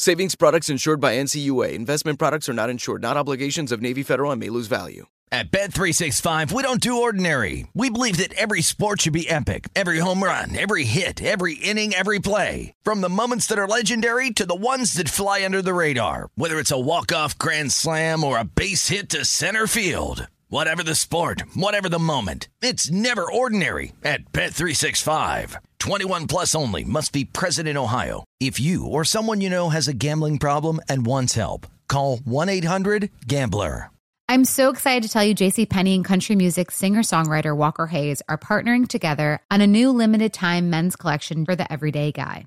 Savings products insured by NCUA. Investment products are not insured, not obligations of Navy Federal and may lose value. At Bet365, we don't do ordinary. We believe that every sport should be epic. Every home run, every hit, every inning, every play. From the moments that are legendary to the ones that fly under the radar. Whether it's a walk-off grand slam or a base hit to center field. Whatever the sport, whatever the moment, it's never ordinary at Bet365. 21 plus only must be present in Ohio. If you or someone you know has a gambling problem and wants help, call 1-800-GAMBLER. I'm so excited to tell you JC Penney and country music singer-songwriter Walker Hayes are partnering together on a new limited time men's collection for the everyday guy.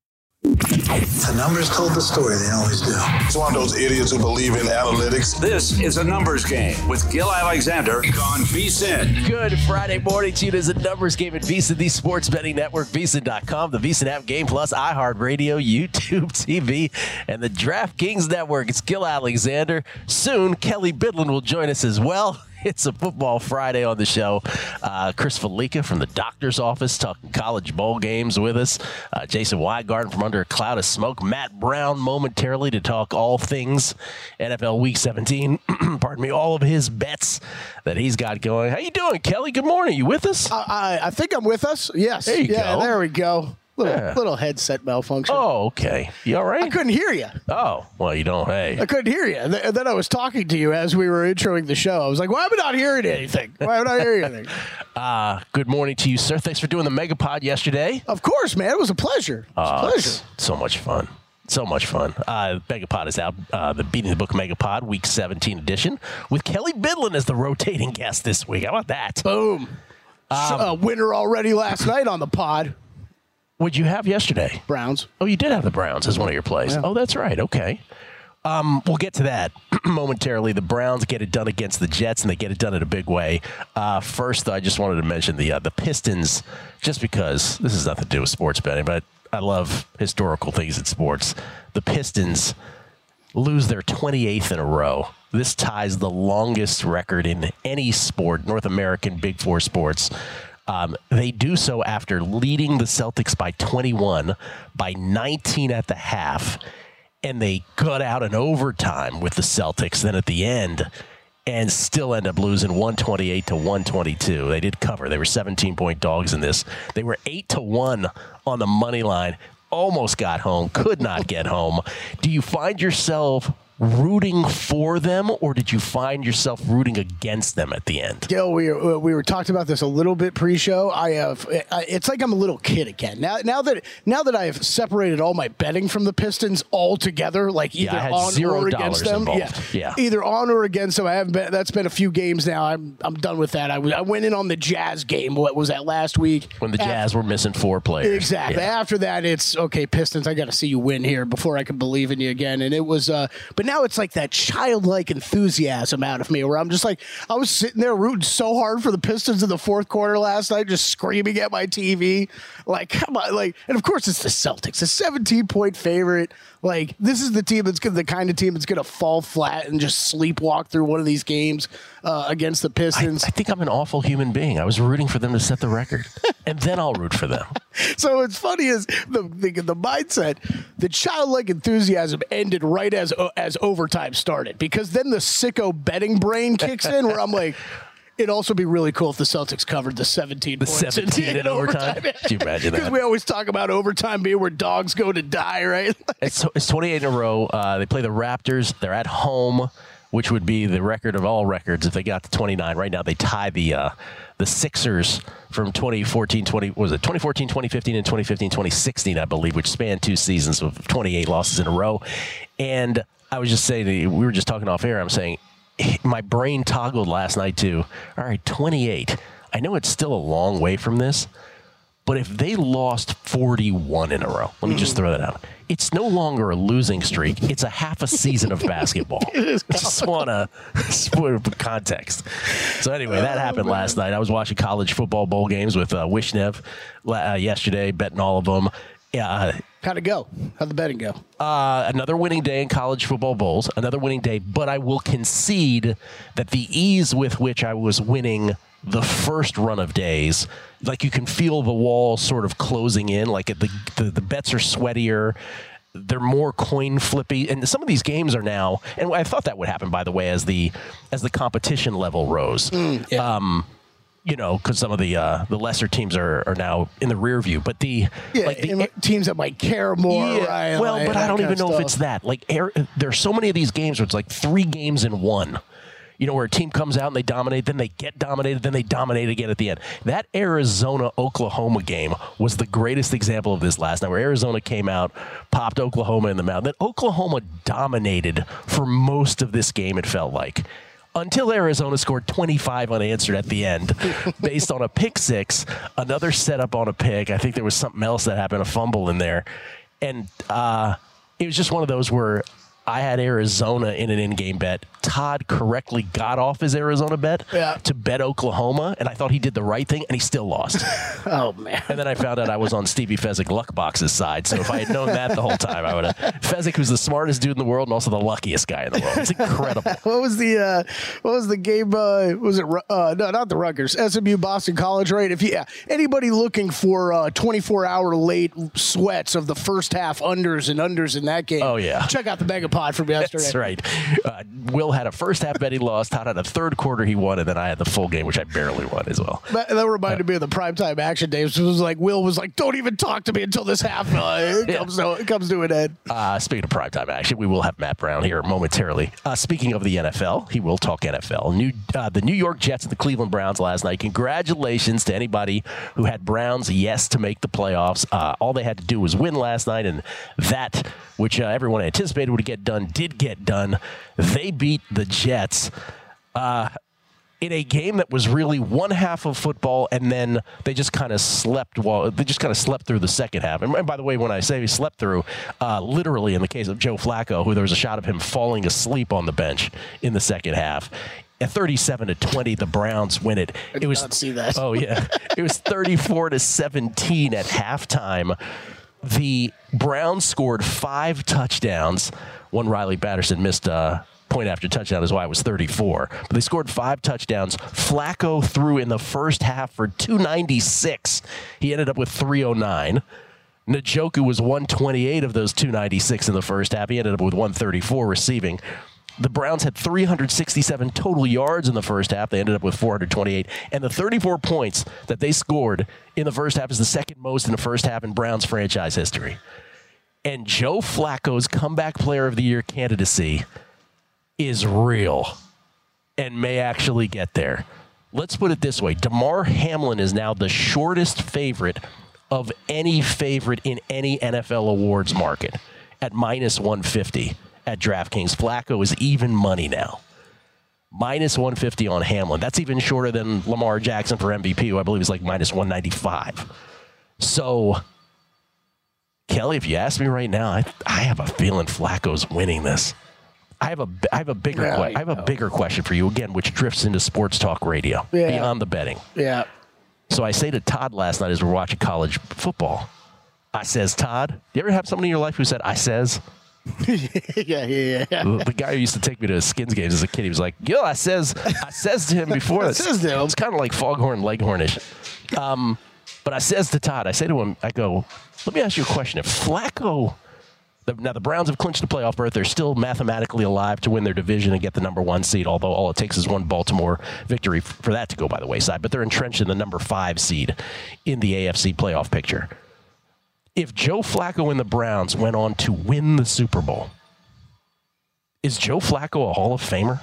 The numbers told the story, they always do. It's one of those idiots who believe in analytics. This is a numbers game with Gill Alexander on VSIN. Good Friday morning to you. It is a numbers game at VSIN, the sports betting network, VSIN.com, the VSIN app, Game Plus, iHeartRadio, YouTube TV, and the DraftKings network. It's Gill Alexander. Soon, Kelley Bydlon will join us as well. It's a football Friday on the show. Uh, Chris Fallica from the doctor's office talking college bowl games with us. Uh, Jason Weingarten from under a cloud of smoke. Matt Brown momentarily to talk all things NFL Week 17. Pardon me, all of his bets that he's got going. How you doing, Kelly? Good morning. You with us? I, I, I think I'm with us. Yes. There you yeah, go. there we go. Little, Yeah. little headset malfunction. Oh, okay. You all I couldn't hear you. Oh, well, you don't. Hey. I couldn't hear you. And th- then I was talking to you as we were introing the show. I was like, why am I not hearing anything? Why am I not hearing anything? Uh, good morning to you, sir. Thanks for doing the Megapod yesterday. Of course, man. It was a pleasure. It was a Oh, pleasure. so much fun. So much fun. Uh, Megapod is out. Uh, the Beating the Book Megapod, Week 17 edition, with Kelley Bydlon as the rotating guest this week. How about that? Boom. Um, a winner already last night on the pod. What'd you have yesterday? Browns. Oh, you did have the Browns as one of your plays. Yeah. Oh, that's right. Okay. Um, we'll get to that momentarily. The Browns get it done against the Jets, and they get it done in a big way. Uh, first, I just wanted to mention the uh, the Pistons, just because this has nothing to do with sports betting, but I love historical things in sports. The Pistons lose their 28th in a row. This ties the longest record in any sport, North American Big Four sports. Um, they do so after leading the Celtics by 21, by 19 at the half, and they cut out an overtime with the Celtics. Then at the end, and still end up losing 128 to 122. They did cover. They were 17 point dogs in this. They were 8 to 1 on the money line. Almost got home, could not get home. Do you find yourself rooting for them or did you find yourself rooting against them at the end? Gill, we were, we were talked about this a little bit pre-show. I have. It's like I'm a little kid again. Now, now that now that I have separated all my betting from the Pistons altogether, like either had on or against them. involved. Yeah. either on or against them. I haven't. Been, that's been a few games now. I'm I'm done with that. I, I went in on the Jazz game. What was that last week? When the Jazz were missing four players. Exactly. Yeah. After that, it's okay. Pistons, I got to see you win here before I can believe in you again. And it was, uh, but now it's like that childlike enthusiasm out of me, where I'm just like, I was sitting there rooting so hard for the Pistons in the fourth quarter last night, just screaming at my TV, like, come on, like, and of course it's the Celtics, a 17 point favorite. Like, this is the team that's gonna, the kind of team that's going to fall flat and just sleepwalk through one of these games uh, against the I, Pistons. I think I'm an awful human being. I was rooting for them to set the record, and then I'll root for them. So what's funny is the, the the mindset, the childlike enthusiasm ended right as as overtime started because then the sicko betting brain kicks in where I'm like. It'd also be really cool if the Celtics covered the 17 The points 17 in overtime? Could you imagine that? Because we always talk about overtime being where dogs go to die, right? It's, it's 28 in a row. Uh, they play the Raptors. They're at home, which would be the record of all records if they got to 29. Right now, they tie the uh, the Sixers from 2014, 20 what was it 2014, 2015, and 2015, 2016, I believe, which spanned two seasons of 28 losses in a row. And I was just saying, to we were just talking off air. I'm saying my brain toggled last night too. all right, 28. I know it's still a long way from this, but if they lost 41 in a row, let me just throw that out. It's no longer a losing streak. It's a half a season of basketball. I just want to put context. So anyway, that happened last night. I was watching college football bowl games with uh, Wishnev uh, yesterday, betting all of them. Yeah, uh, How'd it go? How'd the betting go? uh, another winning day in college football bowls, another winning day, but I will concede that the ease with which I was winning the first run of days, like you can feel the wall sort of closing in, like the, the, the bets are sweatier. They're more coin flippy, and some of these games are now. And I thought that would happen, by the way, as the as the competition level rose Um, you know, because some of the uh, the lesser teams are, are now in the rear view. But the Yeah, like the teams that might care more, yeah, right? well, like but I don't even know if it's that. Like, air, there's so many of these games where it's like three games in one. You know, where a team comes out and they dominate, then they get dominated, then they dominate again at the end. That Arizona Oklahoma game was the greatest example of this last night, where Arizona came out, popped Oklahoma in the mouth. Then Oklahoma dominated for most of this game, it felt like. Until Arizona scored 25 unanswered at the end, based on a pick six, another setup on a pick. I think there was something else that happened, a fumble in there. And uh, it was just one of those where I had Arizona in an in-game bet. Todd correctly got off his Arizona bet Yeah. to bet Oklahoma, and I thought he did the right thing, and he still lost. Oh man. and then I found out I was on Stevie Fezzik Luckbox's side. So if I had known that the whole time, I would have. Fezzik, who's the smartest dude in the world and also the luckiest guy in the world. It's incredible. What was the uh, what was the game? Uh, was it uh, no, not the Rutgers, SMU Boston College, right? If you, yeah, anybody looking for uh, 24 hour late sweats of the first half unders and unders in that game, Oh, yeah. check out the Megapod from yesterday. That's right. Uh, Will had a first half bet he lost. Todd had a third quarter he won, and then I had the full game, which I barely won as well. That, that reminded me of the primetime action days. It was like Will was like, "Don't even talk to me until this half uh, it comes to it comes to an end." Uh, speaking of primetime action, we will have Matt Brown here momentarily. Uh, speaking of the NFL, he will talk NFL. New, uh, the New York Jets and the Cleveland Browns last night. Congratulations to anybody who had Browns yes to make the playoffs. Uh, all they had to do was win last night, and that, which uh, everyone anticipated would get done, did get done. They beat the Jets in a game that was really one half of football, and then they just kind of slept while they just kind of slept through the second half. And by the way, when I say slept through, uh, literally in the case of Joe Flacco, who there was a shot of him falling asleep on the bench in the second half. At 37 to 20, the Browns win it. it was see that. Oh yeah, it was 34 to 17 at halftime. The Browns scored five touchdowns. One Riley Patterson missed a point after touchdown is why it was 34. But they scored five touchdowns. Flacco threw in the first half for 296. He ended up with 309. Njoku was 128 of those 296 in the first half. He ended up with 134 receiving. The Browns had 367 total yards in the first half. They ended up with 428. And the 34 points that they scored in the first half is the second most in the first half in Browns franchise history. And Joe Flacco's comeback player of the year candidacy is real and may actually get there. Let's put it this way Damar Hamlin is now the shortest favorite of any favorite in any NFL awards market at minus 150 at DraftKings. Flacco is even money now. Minus 150 on Hamlin. That's even shorter than Lamar Jackson for MVP, who I believe is like minus 195. So, Kelly, if you ask me right now, I, I have a feeling Flacco's winning this. I have a I have a bigger Yeah, que- I have a bigger question for you again, which drifts into sports talk radio Yeah. beyond the betting. Yeah. So I say to Todd last night as we're watching college football, I says, Todd, do you ever have someone in your life who said I says? yeah, yeah, yeah. The guy who used to take me to skins games as a kid, he was like, "Yo, I says, I says to him before. I It's- says to him. It's kind of like foghorn leghornish." Um, but I says to Todd, I say to him, I go, "Let me ask you a question. If Flacco The, now the Browns have clinched a playoff berth. They're still mathematically alive to win their division and get the number one seed. Although all it takes is one Baltimore victory for that to go by the wayside. But they're entrenched in the number five seed in the AFC playoff picture. If Joe Flacco and the Browns went on to win the Super Bowl, is Joe Flacco a Hall of Famer?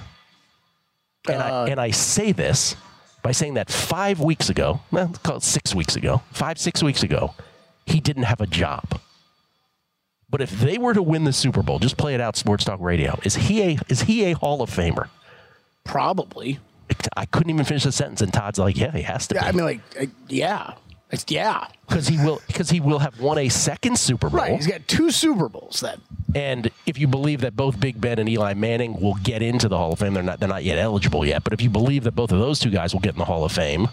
And, I, uh, and I say this by saying that five weeks ago, well, call it six weeks ago, five, six weeks ago, he didn't have a job. But if they were to win the Super Bowl, just play it out, Sports Talk Radio. Is he a is he a Hall of Famer? Probably. I couldn't even finish the sentence, and Todd's like, "Yeah, he has to." Yeah, be. I mean, like, uh, yeah, it's, yeah. because he will because he will have won a second Super Bowl. Right. He's got two Super Bowls then. And if you believe that both Big Ben and Eli Manning will get into the Hall of Fame, they're not they're not yet eligible yet. But if you believe that both of those two guys will get in the Hall of Fame,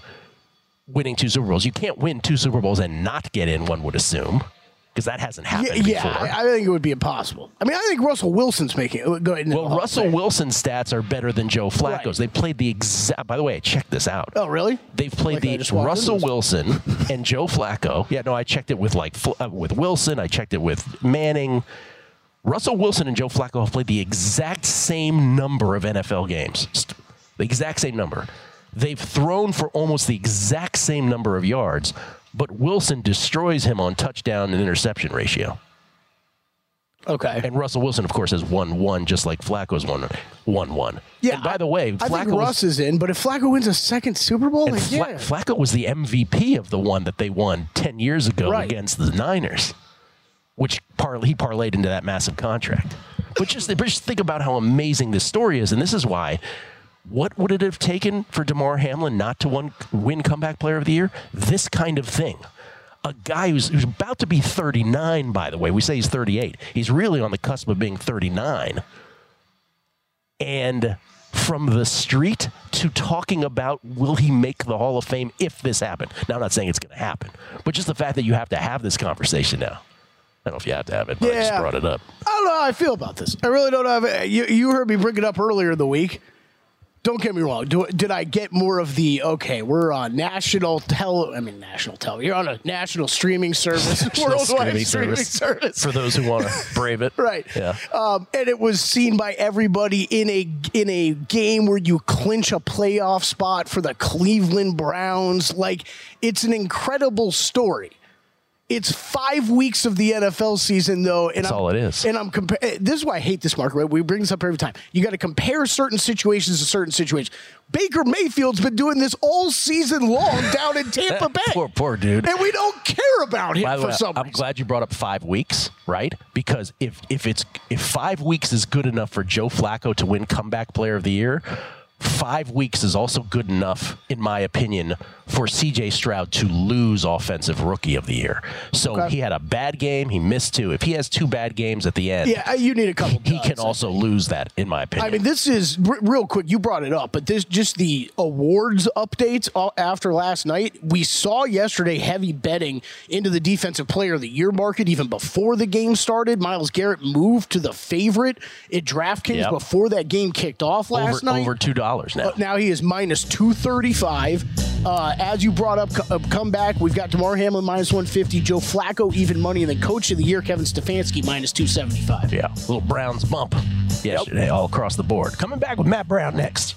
winning two Super Bowls, you can't win two Super Bowls and not get in. One would assume because that hasn't happened yeah before. I, I think it would be impossible. I mean, I think Russell Wilson's making it. Go ahead. well, Russell Wilson's stats are better than Joe Flacco's. Right. They played the exact. By the way, I checked this out. Oh, really? They've played Like the Russell Wilson and Joe Flacco. Yeah, no, I checked it with like uh, with Wilson. I checked it with Manning. Russell Wilson and Joe Flacco have played the exact same number of NFL games. The exact same number. They've thrown for almost the exact same number of yards, but Wilson destroys him on touchdown and interception ratio. Okay. And Russell Wilson, of course, has won one, just like Flacco's won one one. Yeah. And by the way, I Flacco think was- Russ is in, but if Flacco wins a second Super Bowl, like, Fla- yeah. Flacco was the MVP of the one that they won 10 years ago Right. against the Niners, which par- he parlayed into that massive contract. But just, but just think about how amazing this story is. And this is why. What would it have taken for Damar Hamlin not to won, win Comeback Player of the Year? This kind of thing. A guy who's, who's about to be 39, by the way. We say he's 38. He's really on the cusp of being 39 and from the street to talking about will he make the Hall of Fame if this happened. Now, I'm not saying it's going to happen, but just the fact that you have to have this conversation now. I don't know if you have to have it, but I just brought it up. I don't know how I feel about this. I really don't have it. You, you heard me bring it up earlier in the week. Don't get me wrong. Do, did I get more of the okay? We're on national tel. I mean national tel. You're on a national streaming service, worldwide streaming, service. for those who want to brave it. Right. Yeah. Um, and it was seen by everybody in a in a game where you clinch a playoff spot for the Cleveland Browns. Like it's an incredible story. It's five weeks of the NFL season, though, and That's I'm, all it is. And I'm compa- eh, This is why I hate this market. Right? We bring this up every time. You got to compare certain situations to certain situations. Baker Mayfield's been doing this all season long down in Tampa Bay. Poor, poor dude. And we don't care about him By for way, some I'm reason. glad you brought up five weeks, right? Because if if it's if five weeks is good enough for Joe Flacco to win Comeback Player of the Year, five weeks is also good enough, in my opinion, for C.J. Stroud to lose Offensive Rookie of the Year. So Okay. he had a bad game. He missed two. If he has two bad games at the end, Yeah, you need a couple. he can also lose that, in my opinion. I mean, this is r- real quick. You brought it up, but this just the awards updates after last night. We saw yesterday heavy betting into the defensive player of the year market even before the game started. Myles Garrett moved to the favorite at DraftKings Yep. before that game kicked off last over, night. over two dollars now. Uh, now he is minus 235. Uh, as you brought up, uh, comeback, we've got Damar Hamlin minus 150, Joe Flacco even money, and then coach of the year, Kevin Stefanski minus 275. Yeah, little Browns bump yesterday all across the board. Coming back with Matt Brown next.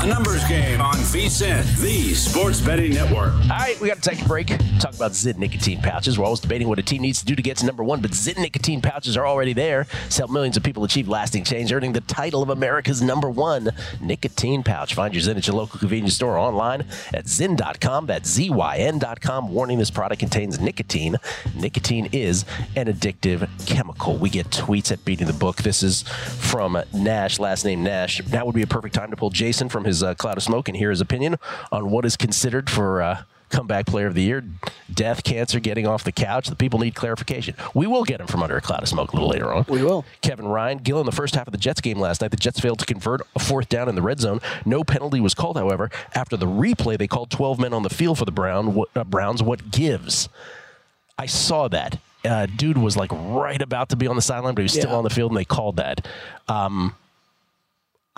A numbers game on VSIN, the sports betting network. All right, we got to take a break. Talk about Zyn nicotine pouches. We're always debating what a team needs to do to get to number one, but Zyn nicotine pouches are already there to help millions of people achieve lasting change, earning the title of America's number one nicotine pouch. Find your Zyn at your local convenience store or online at Zyn.com. That's Z-Y-N.com. Warning, this product contains nicotine. Nicotine is an addictive chemical. We get tweets at Beating the Book. This is from Nash, last name Nash. Now would be a perfect time to pull Jason from his uh, cloud of smoke and hear his opinion on what is considered for uh, comeback player of the year. Death, cancer, getting off the couch. The people need clarification. We will get him from under a cloud of smoke a little later on. We will. Kevin Ryan, Gill in the first half of the Jets game last night. The Jets failed to convert a fourth down in the red zone. No penalty was called, however. After the replay, they called 12 men on the field for the Brown, what, uh, Browns. What gives? I saw that. Uh, dude was like right about to be on the sideline, but he was still Yeah. on the field, and they called that. Um,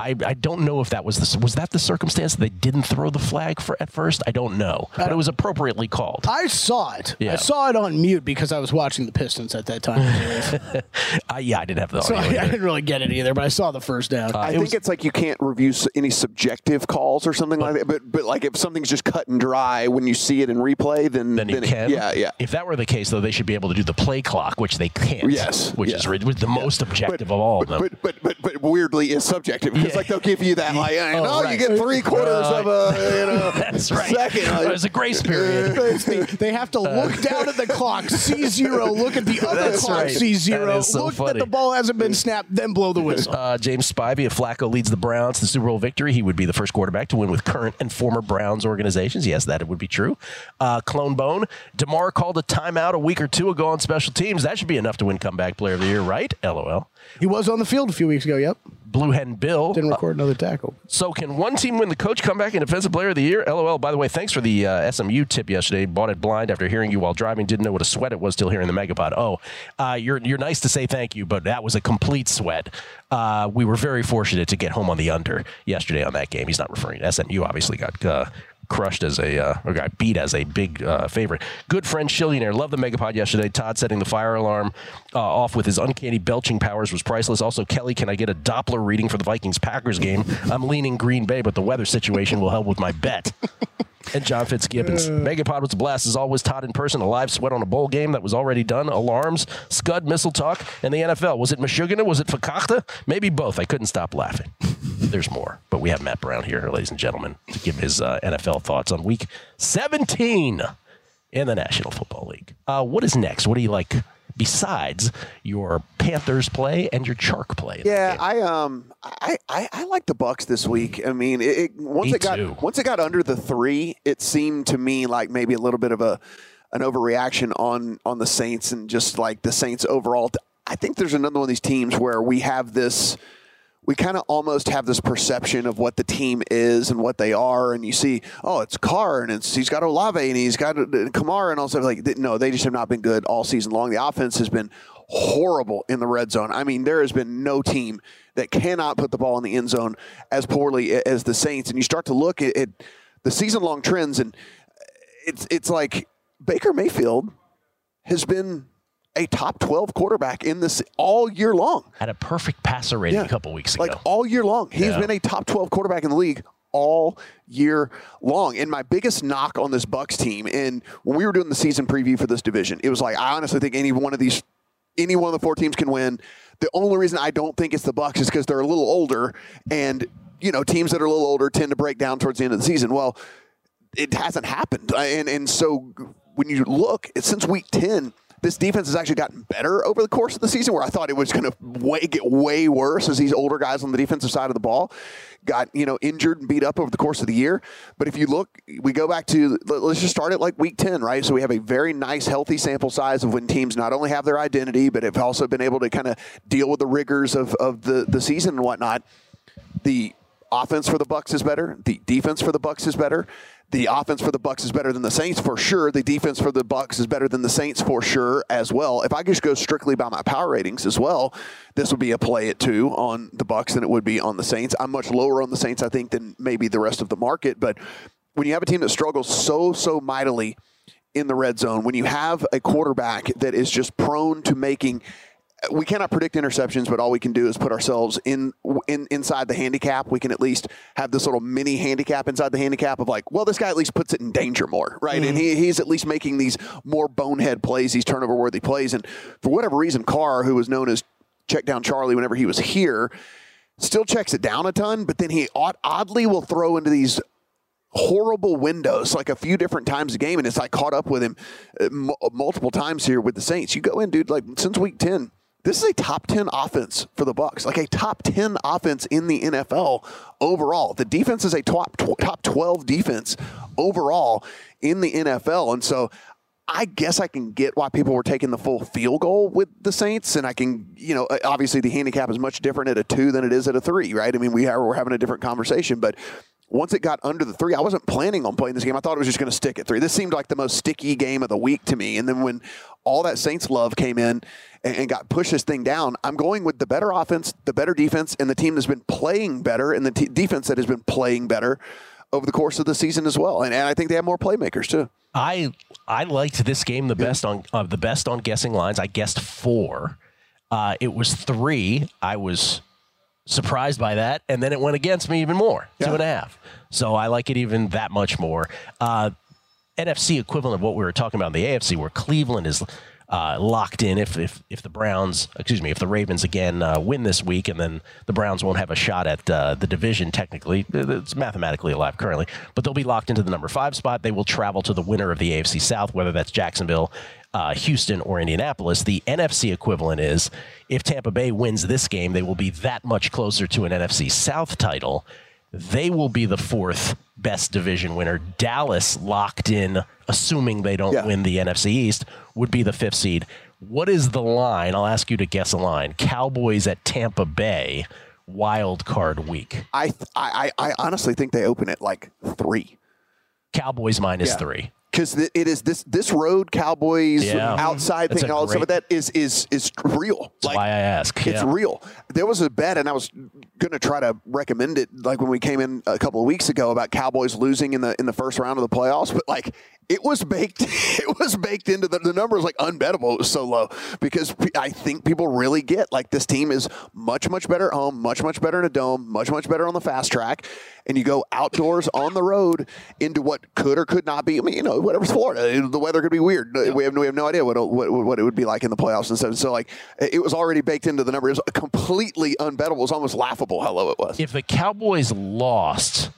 I, I don't know if that was the was that the circumstance that they didn't throw the flag for at first. I don't know, but it was appropriately called. I saw it. Yeah. I saw it on mute because I was watching the Pistons at that time. Uh, yeah, I didn't have the so I. I didn't really get it either, but I saw the first down. I it think was- it's like you can't review any subjective calls or something like that. But but like if something's just cut and dry when you see it in replay, then then he it- can. yeah, yeah. If that were the case, though, they should be able to do the play clock, which they can't. Yes, which yeah. is ri- the most objective of all of them. But, but but but weirdly is subjective because Yeah. like they'll give you that like you Oh, right. you get three quarters Uh, of a you know That's right. second. like- There's a grace period. they, they have to look down at the clock, see zero, look at the other That's clock, right. see zero, That is so look funny. that the ball hasn't been snapped, then blow the whistle. Uh, James Spivey, if Flacco leads the Browns to the Super Bowl victory, he would be the first quarterback to win with current and former Browns organizations. Yes, that it would be true. Uh, Clone Bone, Damar called a timeout a week or two ago on special teams. That should be enough to win comeback player of the year, right? LOL. He was on the field a few weeks ago. Yep, Blue Hen Bill. didn't record another tackle. So can one team win the coach comeback and defensive player of the year? LOL. By the way, thanks for the uh, SMU tip yesterday. Bought it blind after hearing you while driving. Didn't know what a sweat it was till hearing the Megapod. Oh, uh, you're you're nice to say thank you, but that was a complete sweat. Uh, we were very fortunate to get home on the under yesterday on that game. He's not referring to SMU. Obviously got. Uh, Crushed as a uh, or got beat as a big uh, favorite. Good friend Shillionaire loved the Megapod yesterday. Todd setting the fire alarm uh, off with his uncanny belching powers was priceless. Also, Kelly, can I get a Doppler reading for the Vikings Packers game? I'm leaning Green Bay, but the weather situation will help with my bet. and John Fitzgibbons. Megapod was a blast as always. Todd in person, a live sweat on a bowl game that was already done. Alarms, Scud, missile talk, and the NFL. Was it Michigan? Was it Fakakta? Maybe both. I couldn't stop laughing. There's more, but we have Matt Brown here, ladies and gentlemen, to give his uh, NFL thoughts on Week 17 in the National Football League. Uh, what is next? What do you like besides your Panthers play and your Chark play? Yeah. I um I, I, I like the Bucks this week. I mean, it, it once Me it got too. once it got under the three, it seemed to me like maybe a little bit of a an overreaction on on the Saints and just like the Saints overall. I think there's another one of these teams where we have this we kind of almost have this perception of what the team is and what they are, and you see, oh, it's Carr and it's he's got Olave and he's got uh, Kamara and all stuff like. No, they just have not been good all season long. The offense has been horrible in the red zone. I mean, there has been no team that cannot put the ball in the end zone as poorly as the Saints. And you start to look at, at the season long trends, and it's it's like Baker Mayfield has been a top 12 quarterback in this all year long. Had a perfect passer rating Yeah. a couple weeks ago. Like all year long. He's Yeah. been a top 12 quarterback in the league all year long. And my biggest knock on this Bucks team, and when we were doing the season preview for this division, it was like I honestly think any one of these any one of the four teams can win. The only reason I don't think it's the Bucks is because they're a little older and you know, teams that are a little older tend to break down towards the end of the season. Well, it hasn't happened. And and so when you look, since week 10, this defense has actually gotten better over the course of the season where I thought it was going to get way worse as these older guys on the defensive side of the ball got, you know, injured and beat up over the course of the year. But if you look, we go back to let- let's just start at like week 10, right? So we have a very nice healthy sample size of when teams not only have their identity but have also been able to kind of deal with the rigors of of the the season and whatnot the offense for the Bucks is better. The defense for the Bucks is better. The offense for the Bucks is better than the Saints for sure. The defense for the Bucks is better than the Saints for sure as well. If I just go strictly by my power ratings as well, this would be a play at two on the Bucks than it would be on the Saints. I'm much lower on the Saints, I think, than maybe the rest of the market. But when you have a team that struggles so so mightily in the red zone, when you have a quarterback that is just prone to making we cannot predict interceptions, but all we can do is put ourselves in, in inside the handicap. We can at least have this little mini handicap inside the handicap of like, well, this guy at least puts it in danger more, right? Mm-hmm. And he, he's at least making these more bonehead plays, these turnover worthy plays. And for whatever reason, Carr, who was known as check down Charlie whenever he was here, still checks it down a ton, but then he oddly will throw into these horrible windows like a few different times a game and it's like caught up with him uh, m- multiple times here with the Saints. You go in dude like since week 10 this is a top 10 offense for the bucks like a top 10 offense in the nfl overall the defense is a top, top 12 defense overall in the nfl and so I guess I can get why people were taking the full field goal with the Saints, and I can, you know, obviously the handicap is much different at a two than it is at a three, right? I mean, we are, we're having a different conversation, but once it got under the three, I wasn't planning on playing this game. I thought it was just going to stick at three. This seemed like the most sticky game of the week to me. And then when all that Saints love came in and, and got pushed this thing down, I'm going with the better offense, the better defense, and the team that's been playing better, and the t- defense that has been playing better over the course of the season as well. And, and I think they have more playmakers too. I I liked this game the best on uh, the best on guessing lines. I guessed four. Uh, it was three. I was surprised by that, and then it went against me even more, yeah. two and a half. So I like it even that much more. Uh, NFC equivalent of what we were talking about in the AFC, where Cleveland is uh, locked in if, if if the Browns, excuse me, if the Ravens again uh, win this week, and then the Browns won't have a shot at uh, the division. Technically, it's mathematically alive currently, but they'll be locked into the number five spot. They will travel to the winner of the AFC South, whether that's Jacksonville, uh, Houston, or Indianapolis. The NFC equivalent is if Tampa Bay wins this game, they will be that much closer to an NFC South title. They will be the fourth best division winner. Dallas locked in, assuming they don't yeah. win the NFC East, would be the fifth seed. What is the line? I'll ask you to guess a line. Cowboys at Tampa Bay, wild card week. I I I honestly think they open it like three. Cowboys minus yeah. three because it is this this road Cowboys yeah. Mm. outside That's thing, all some of that is is is real. That's like, why I ask. It's yeah. real. There was a bet, and I was going to try to recommend it, like when we came in a couple of weeks ago about Cowboys losing in the in the first round of the playoffs. But like it was baked. It was baked into the, the number was like unbettable. It was so low because I think people really get like this team is much much better at home, much much better in a dome, much much better on the fast track, and you go outdoors on the road into what could or could not be. I mean, you know, whatever's Florida, the weather could be weird. Yeah. We have we have no idea what, what what it would be like in the playoffs and stuff. So like it was already baked into the number. It was completely unbettable. It was almost laughable how low it was. If the Cowboys lost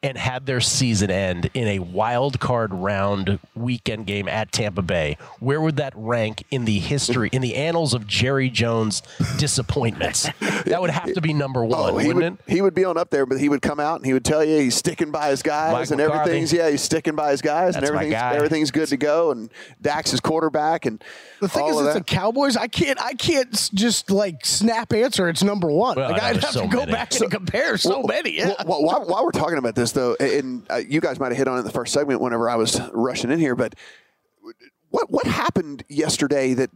and had their season end in a wild card round weekend game at Tampa Bay, where would that rank in the history, in the annals of Jerry Jones disappointments? that would have to be number oh, one, oh, he would, it? He would be on up there, but he would come out and he would tell you he's sticking by his guys Mike and McCarthy. everything's yeah, he's sticking by his guys That's and everything's everything's good to go and Dak's is quarterback and the thing is, it's the Cowboys. I can't I can't just like snap answer. It's number one. Well, like I'd have so to go many. back and compare so well, many. Yeah. Well, while, while we're talking about this though, and uh, you guys might have hit on it in the first segment whenever I was rushing in here, but what what happened yesterday that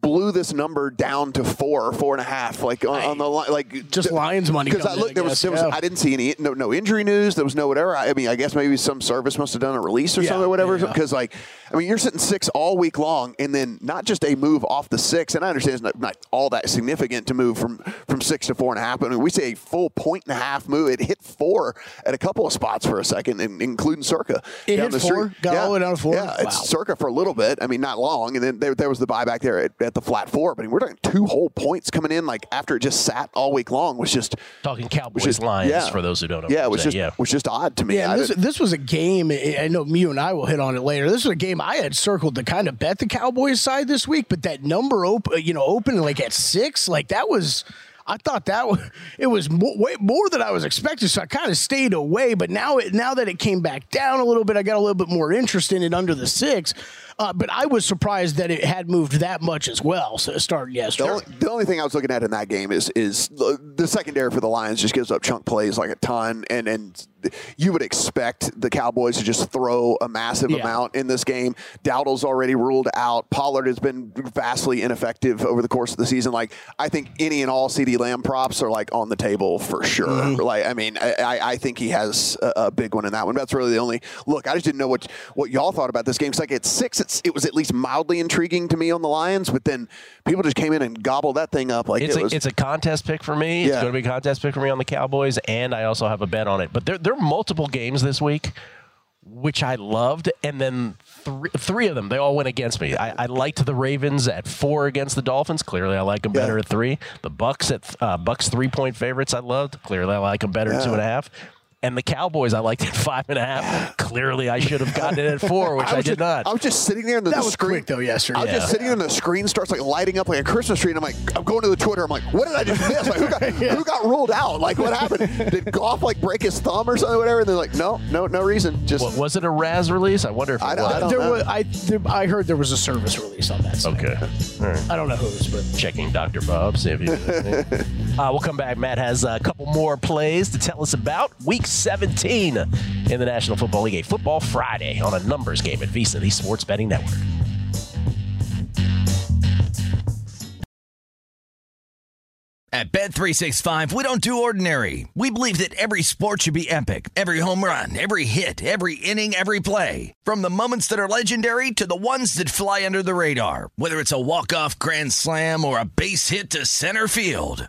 blew this number down to four four and a half, like on, on the line, like just Lions money. Because I looked, there was, there was, I didn't see any no, no injury news. There was no whatever. I, I mean, I guess maybe some service must have done a release or Yeah, something, or whatever. yeah. Because like, I mean, you're sitting six all week long, and then not just a move off the six. And I understand it's not, not all that significant to move from from six to four and a half. But I mean, we say a full point and a half move. It hit four at a couple of spots for a second, and, including Circa. It down hit the four? street. Got yeah. all the way down to four? Yeah, it's Circa for a little bit. I mean, not long, and then there, there was the buyback there at, at the flat four. But we're talking two whole points coming in, like after it just sat all week long, was just Talking Cowboys just- Lions yeah. for those who don't know. yeah, it was just saying. yeah. was just odd to me. Yeah, this, this was a game. I I know you and I will hit on it later. This was a game I had circled to kind of bet the Cowboys side this week, but that number open, uh, you know, open like at six, like that was. I thought that was, it was more, way more than I was expecting, so I kind of stayed away. But now, it, now that it came back down a little bit, I got a little bit more interest in it under the six. Uh, but I was surprised that it had moved that much as well. So starting The yesterday. only, the only thing I was looking at in that game is is the the secondary for the Lions just gives up chunk plays like a ton, and and you would expect the Cowboys to just throw a massive Yeah. amount in this game. Dowdle's already ruled out. Pollard has been vastly ineffective over the course of the season. Like I think any and all CeeDee Lamb props are like on the table for sure. Mm-hmm. Like I mean, I, I think he has a, a big one in that one. That's really the only look. I just didn't know what what y'all thought about this game. It's like at six, it's, it was at least mildly intriguing to me on the Lions, but then people just came in and gobbled that thing up like It's it a, was. it's a contest pick for me. It's going to be a contest pick for me on the Cowboys, and I also have a bet on it. But there, there are multiple games this week which I loved, and then three, three of them they all went against me. I, I liked the Ravens at four against the Dolphins. Clearly, I like them better Yeah. at three. The Bucks at uh, Bucks three point favorites. I loved. Clearly, I like them better at two and a half. And the Cowboys, I liked at five and a half. Clearly, I should have gotten it at four, which I, was did just, not. I was just sitting there and the, That the was screen quick, though, yesterday. I was Yeah. just sitting there and the screen starts like lighting up like a Christmas tree, and I'm like, I'm going to the Twitter. I'm like, what did I just miss? Like, who got, who got ruled out? Like, what happened? Did Goff like break his thumb or something? Whatever. And they're like, no, no, no reason. Just What, was it a Raz release? I wonder if it I don't- was. I don't there know. was, I, there, I heard there was a service release on that. Site. Okay. All right. I don't know whose, but checking Dr. Bob, see if you. uh, we'll come back. Matt has a couple more plays to tell us about Week 17 in the National Football League, a Football Friday on a numbers game at VSIN, the Sports Betting Network. At Bet365, we don't do ordinary. We believe that every sport should be epic. Every home run, every hit, every inning, every play. From the moments that are legendary to the ones that fly under the radar. Whether it's a walk-off grand slam or a base hit to center field.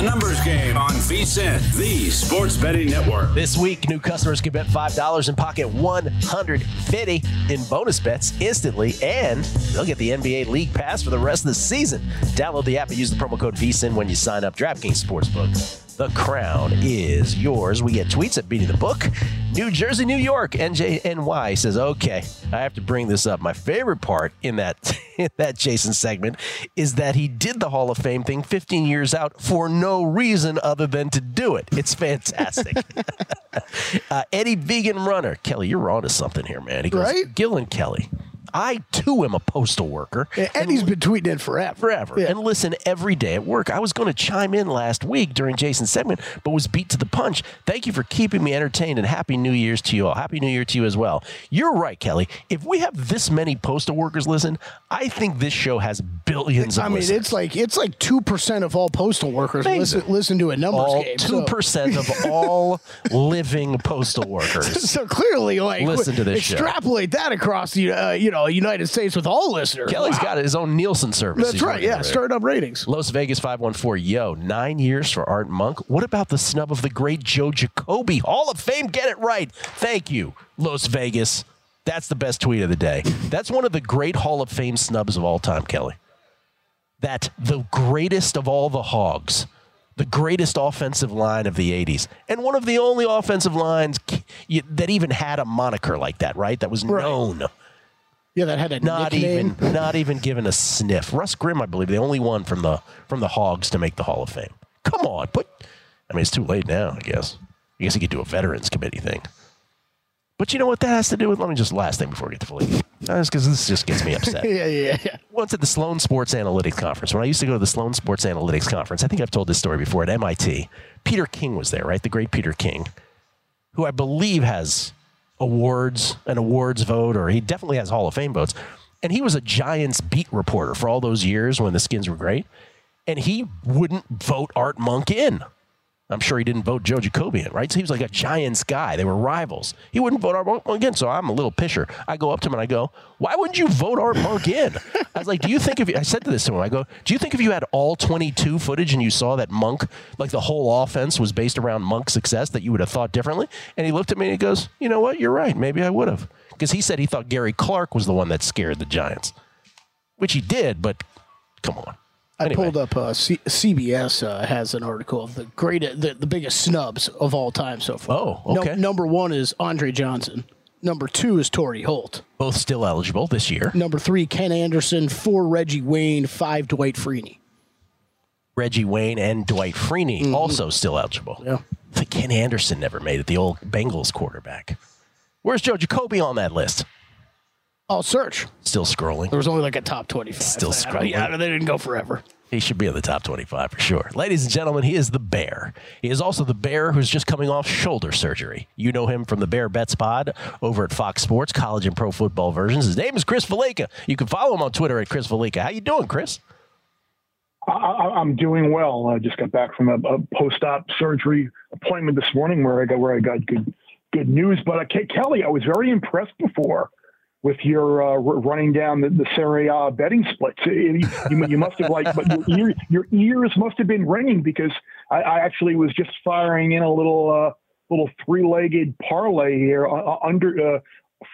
A numbers game on VSIN, the Sports Betting Network. This week, new customers can bet $5 and pocket 150 in bonus bets instantly, and they'll get the NBA League Pass for the rest of the season. Download the app and use the promo code VSIN when you sign up. DraftKings Sportsbook. The crown is yours. We get tweets at Beating the Book. New Jersey, New York, NJNY says, okay, I have to bring this up. My favorite part in that, in that Jason segment is that he did the Hall of Fame thing 15 years out for no reason other than to do it. It's fantastic. uh, Eddie Vegan Runner. Kelly, you're on to something here, man. He goes, Right? Gillen Kelly. I too am a postal worker. and he's been tweeting it forever. Forever. Yeah. And listen every day at work. I was going to chime in last week during Jason's segment, but was beat to the punch. Thank you for keeping me entertained and happy New Year's to you all. Happy New Year to you as well. You're right, Kelly. If we have this many postal workers listen, I think this show has billions of I mean, listeners. it's like it's like two percent of all postal workers listen listen to a numbers all game. two so- percent of all living postal workers. So clearly, like, Listen to this show. extrapolate that across the uh, you know Uh, United States with all listeners. Kelly's Wow. got his own Nielsen service. That's he's right. Yeah, with. startup ratings. Las Vegas 514. Yo, nine years for Art Monk. What about the snub of the great Joe Jacoby? Hall of Fame, get it right. Thank you, Las Vegas. That's the best tweet of the day. That's one of the great Hall of Fame snubs of all time, Kelly. That the greatest of all the hogs, the greatest offensive line of the 80s, and one of the only offensive lines that even had a moniker like that, right? That was Right. known Yeah, that had a not nickname. even not even given a sniff. Russ Grimm, I believe, the only one from the from the Hogs to make the Hall of Fame. Come on, put. I mean, it's too late now. I guess. I guess he could do a veterans committee thing. But you know what that has to do with? Let me just last thing before we get to Felipe. That's because this just gets me upset. yeah, yeah, yeah. Once at the Sloan Sports Analytics Conference, when I used to go to the Sloan Sports Analytics Conference, I think I've told this story before at MIT. Peter King was there, right? The great Peter King, who I believe has awards, an awards vote, or he definitely has Hall of Fame votes. And he was a Giants beat reporter for all those years when the Skins were great. And he wouldn't vote Art Monk in. I'm sure he didn't vote Joe Jacoby in, right? So he was like a Giants guy. They were rivals. He wouldn't vote Art Monk in. So I'm a little pisher. I go up to him and I go, "Why wouldn't you vote Art Monk in?" I was like, "Do you think if you, I said to this to him, I go, do you think if you had all 22 footage and you saw that Monk, like the whole offense was based around Monk's success, that you would have thought differently?" And he looked at me and he goes, "You know what? You're right. Maybe I would have." Because he said he thought Gary Clark was the one that scared the Giants, which he did. But come on. I Anyway. pulled up uh, C- CBS uh, has an article of the great, the, the biggest snubs of all time so far. Oh, okay. number one is Andre Johnson. Number two is Torrey Holt. Both still eligible this year. Number three, Ken Anderson. Four, Reggie Wayne. Five, Dwight Freeney. Reggie Wayne and Dwight Freeney also still eligible. Mm-hmm. Yeah. I think Ken Anderson never made it, the old Bengals quarterback. Where's Joe Jacoby on that list? I'll search. Still scrolling. There was only like a top 25. Still I don't- Yeah, they didn't go forever. He should be in the top 25 for sure. Ladies and gentlemen, he is the Bear. He is also the Bear who's just coming off shoulder surgery. You know him from the Bear Bets Pod over at Fox Sports, college and pro football versions. His name is Chris Fallica. You can follow him on Twitter at Chris Fallica. How you doing, Chris? I, I- I'm doing well. I just got back from a, a post-op surgery appointment this morning where I got where I got good good news. But uh, Kate Kelly, I was very impressed before with your uh, running down the, the Serie A betting splits. It- you, you must have like, but your, ear, your ears must have been ringing because I, I actually was just firing in a little uh, little three-legged parlay here uh, uh, under. Uh,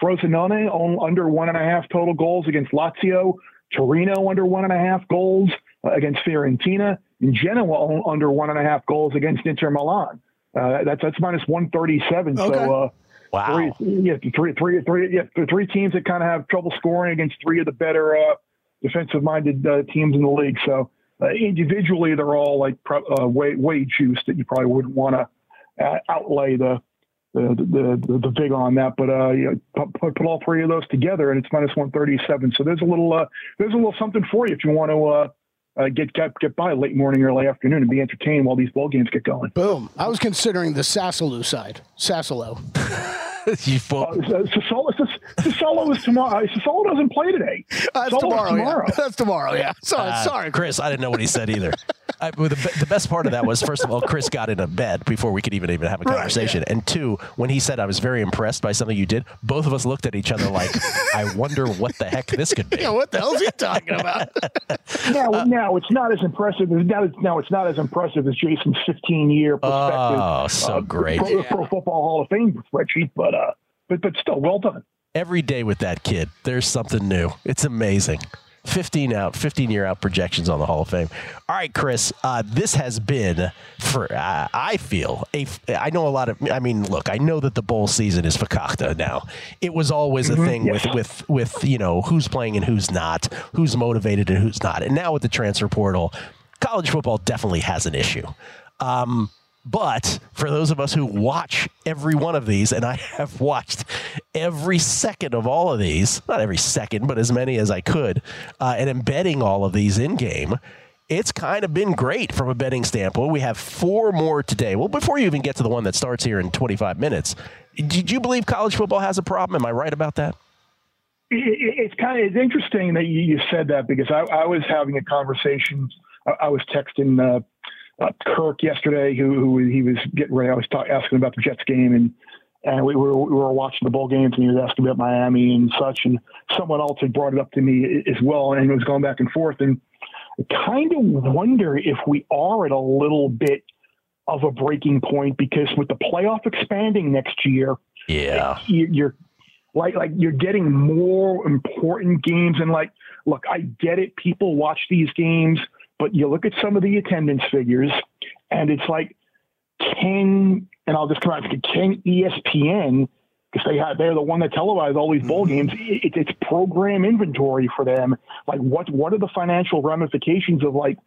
Frosinone on under one and a half total goals against Lazio. Torino under one and a half goals uh, against Fiorentina. And Genoa on, under one and a half goals against Inter Milan. Uh, that's that's minus one thirty seven. Okay. So uh, Wow. three, yeah, three, three, three, yeah, the three teams that kind of have trouble scoring against three of the better uh, defensive-minded uh, teams in the league. So uh, individually, they're all like pro- uh, way way juiced that you probably wouldn't want to uh, outlay the the, the the the big on that, but uh, you know, put, put all three of those together, and it's minus one thirty seven. So there's a little uh, there's a little something for you if you want to uh, get get get by late morning, early afternoon, and be entertained while these ball games get going. Boom. I was considering the Sassalo side. Sassalo. you fo- Uh, Sassuolo, Sassuolo is tomorrow. Uh, Sassuolo doesn't play today. That's Sassuolo's tomorrow. tomorrow. Yeah. That's tomorrow. Yeah. Sorry. Uh, sorry. Chris. I didn't know what he said either. I, the, the best part of that was, first of all, Chris got in a bed before we could even even have a Right, conversation, and two, when he said I was very impressed by something you did, both of us looked at each other like, I wonder what the heck this could be. Yeah. What the hell is he talking about? Now, now it's not as impressive. As, now, it's, now it's not as impressive as Jason's 15 year perspective. Oh, so great. Pro, Pro Football Hall of Fame spreadsheet, but uh, but but still, well done. Every day with that kid, there's something new. It's amazing. 15 out, 15 year out projections on the Hall of Fame. All right, Chris, uh, this has been for, uh, I feel, a, I know a lot of, I mean, look, I know that the bowl season is fakakta now. It was always a thing with, with, with, you know, who's playing and who's not, who's motivated and who's not. And now with the transfer portal, college football definitely has an issue. Um, but for those of us who watch every one of these, and I have watched every second of all of these, not every second, but as many as I could, uh, and embedding all of these in game, it's kind of been great from a betting standpoint. We have four more today. Well, before you even get to the one that starts here in 25 minutes, did you believe college football has a problem? Am I right about that? It, it, it's kind of it's interesting that you, said that because I, I was having a conversation. I, I was texting uh, uh, Kirk yesterday, who, who he was getting ready. I was talk, asking about the Jets game, and and we were we were watching the bowl games, and he was asking about Miami and such. And someone else had brought it up to me as well, and it was going back and forth. And I kind of wonder if we are at a little bit of a breaking point because with the playoff expanding next year, Yeah. you, you're like like you're getting more important games and like look i get it people watch these games but you look at some of the attendance figures and it's like can and i'll just come out can espn because they have they're the one that televised all these bowl mm-hmm. games. It, it's program inventory for them. Like what what are the financial ramifications of like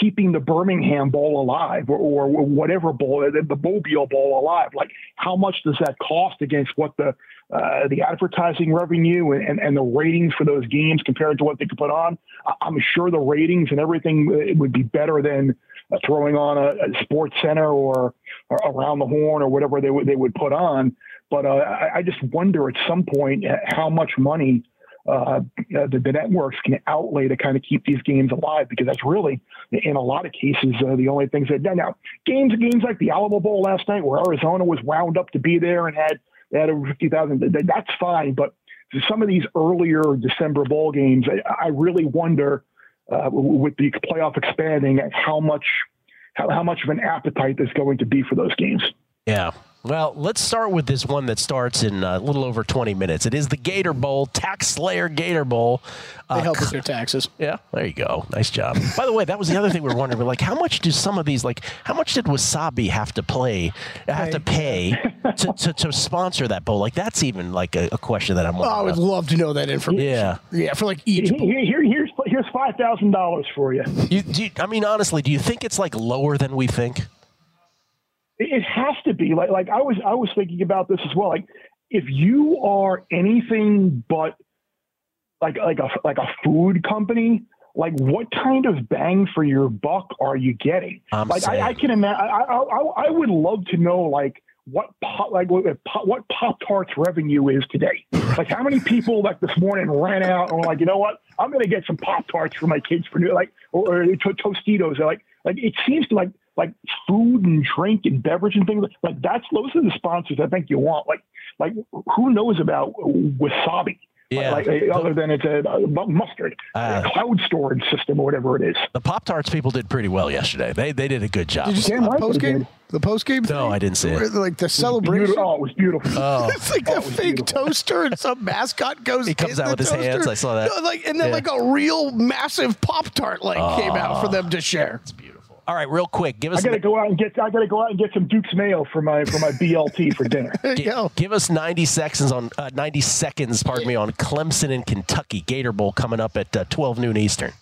keeping the Birmingham Bowl alive or, or whatever bowl, the, Mobile Bowl alive. Like, how much does that cost against what the uh, the advertising revenue and, and, and, the ratings for those games compared to what they could put on? I'm sure the ratings and everything uh, would be better than uh, throwing on a, a Sports Center or, or, Around the Horn or whatever they would they would put on. But uh, I, I just wonder at some point how much money uh, the, the, networks can outlay to kind of keep these games alive because that's really, in a lot of cases, uh, the only things that done. Now, games games like the Alamo Bowl last night, where Arizona was wound up to be there and had they had over fifty thousand, that's fine. But some of these earlier December bowl games, I, I really wonder uh, with the playoff expanding how much how, how much of an appetite there's going to be for those games. Yeah, well, let's start with this one that starts in a little over 20 minutes. It is the Gator Bowl, Tax Slayer Gator Bowl. They uh, help with their taxes. Yeah, there you go. Nice job. By the way, that was the other thing we were wondering. We're like, how much do some of these, like, how much did Wasabi have to play, have to pay to, to, to sponsor that bowl? Like, that's even like a, a question that I'm wondering. Oh, I would about. love to know that information. Yeah. Yeah, for like each. Here, here, here's here's five thousand dollars for you. You, you. I mean, honestly, do you think it's like lower than we think? It has to be like like I was I was thinking about this as well. Like if you are anything but like like a like a food company, like what kind of bang for your buck are you getting? I'm like I, I, can imagine. I, I I would love to know like what pop like what, Pop Tarts revenue is today. Like how many people like this morning ran out and were like, you know what, I'm going to get some Pop Tarts for my kids for new like or, or Tostitos. Like like it seems to like like food and drink and beverage and things like that's those are the sponsors I think you want. Like like who knows about wasabi? Yeah. Like, other than it's a, a mustard, uh, a cloud storage system or whatever it is. The Pop Tarts people did pretty well yesterday. They they did a good job. Did you see the post game? The post game? No, I didn't see it. Like the celebration. Oh, it was beautiful. Oh. it's like oh, a fake beautiful. toaster, and some mascot goes. He comes out with his hands. I saw that. No, like and then Yeah. like a real massive Pop Tart like came out for them to share. It's beautiful. All right, real quick, give us. I gotta go out and get. I gotta go out and get some Duke's mayo for my for my BLT for dinner. There you Gi- go. Give us 90 seconds on uh, 90 seconds, pardon me, on Clemson and Kentucky Gator Bowl coming up at uh, 12 noon Eastern.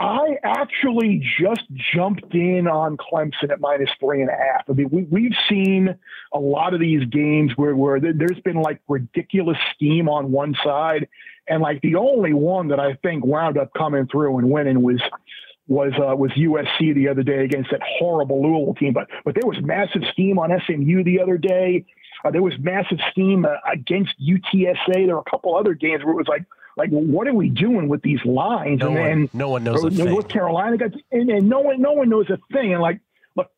I actually just jumped in on Clemson at minus three and a half. I mean, we, we've seen a lot of these games where, where there- there's been like ridiculous steam on one side. And like the only one that I think wound up coming through and winning was was uh, was USC the other day against that horrible Louisville team. But but there was massive steam on SMU the other day. Uh, there was massive steam uh, against UTSA. There were a couple other games where it was like, like, what are we doing with these lines? No and one- then no one knows a thing. North Carolina got, and, and no one, no one knows a thing. And like, look,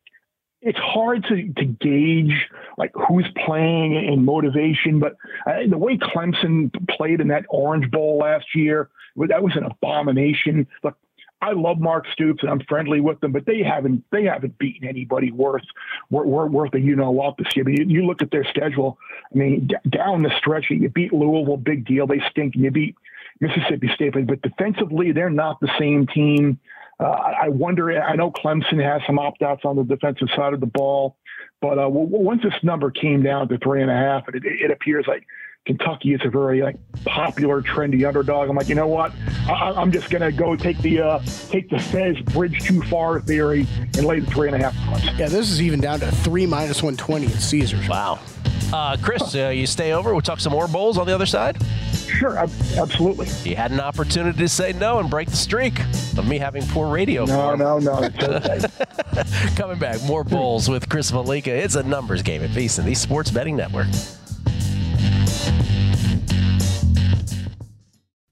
it's hard to, to gauge like who's playing and motivation. But uh, the way Clemson played in that Orange Bowl last year, that was an abomination. Look, I love Mark Stoops and I'm friendly with them, but they haven't they haven't beaten anybody worth worth, worth a you know what this year. You, you look at their schedule. I mean, d- down the stretch, you beat Louisville, big deal. They stink. And you beat Mississippi State, but, defensively, they're not the same team. Uh, I wonder. I know Clemson has some opt outs on the defensive side of the ball, but uh, once this number came down to three and a half, it, it appears like Kentucky is a very like popular, trendy underdog. I'm like, you know what? I, I'm just gonna go take the uh, take the Fez bridge too far theory and lay the three and a half points. Yeah, this is even down to three minus one twenty at Caesars. Wow. Uh, Chris, uh, you stay over. We'll talk some more bowls on the other side. Sure, ab- absolutely. You had an opportunity to say no and break the streak of me having poor radio. No, form. no, no. It's okay. Coming back, more bowls with Chris Fallica. It's a numbers game at VSiN, the Sports Betting Network. Thank you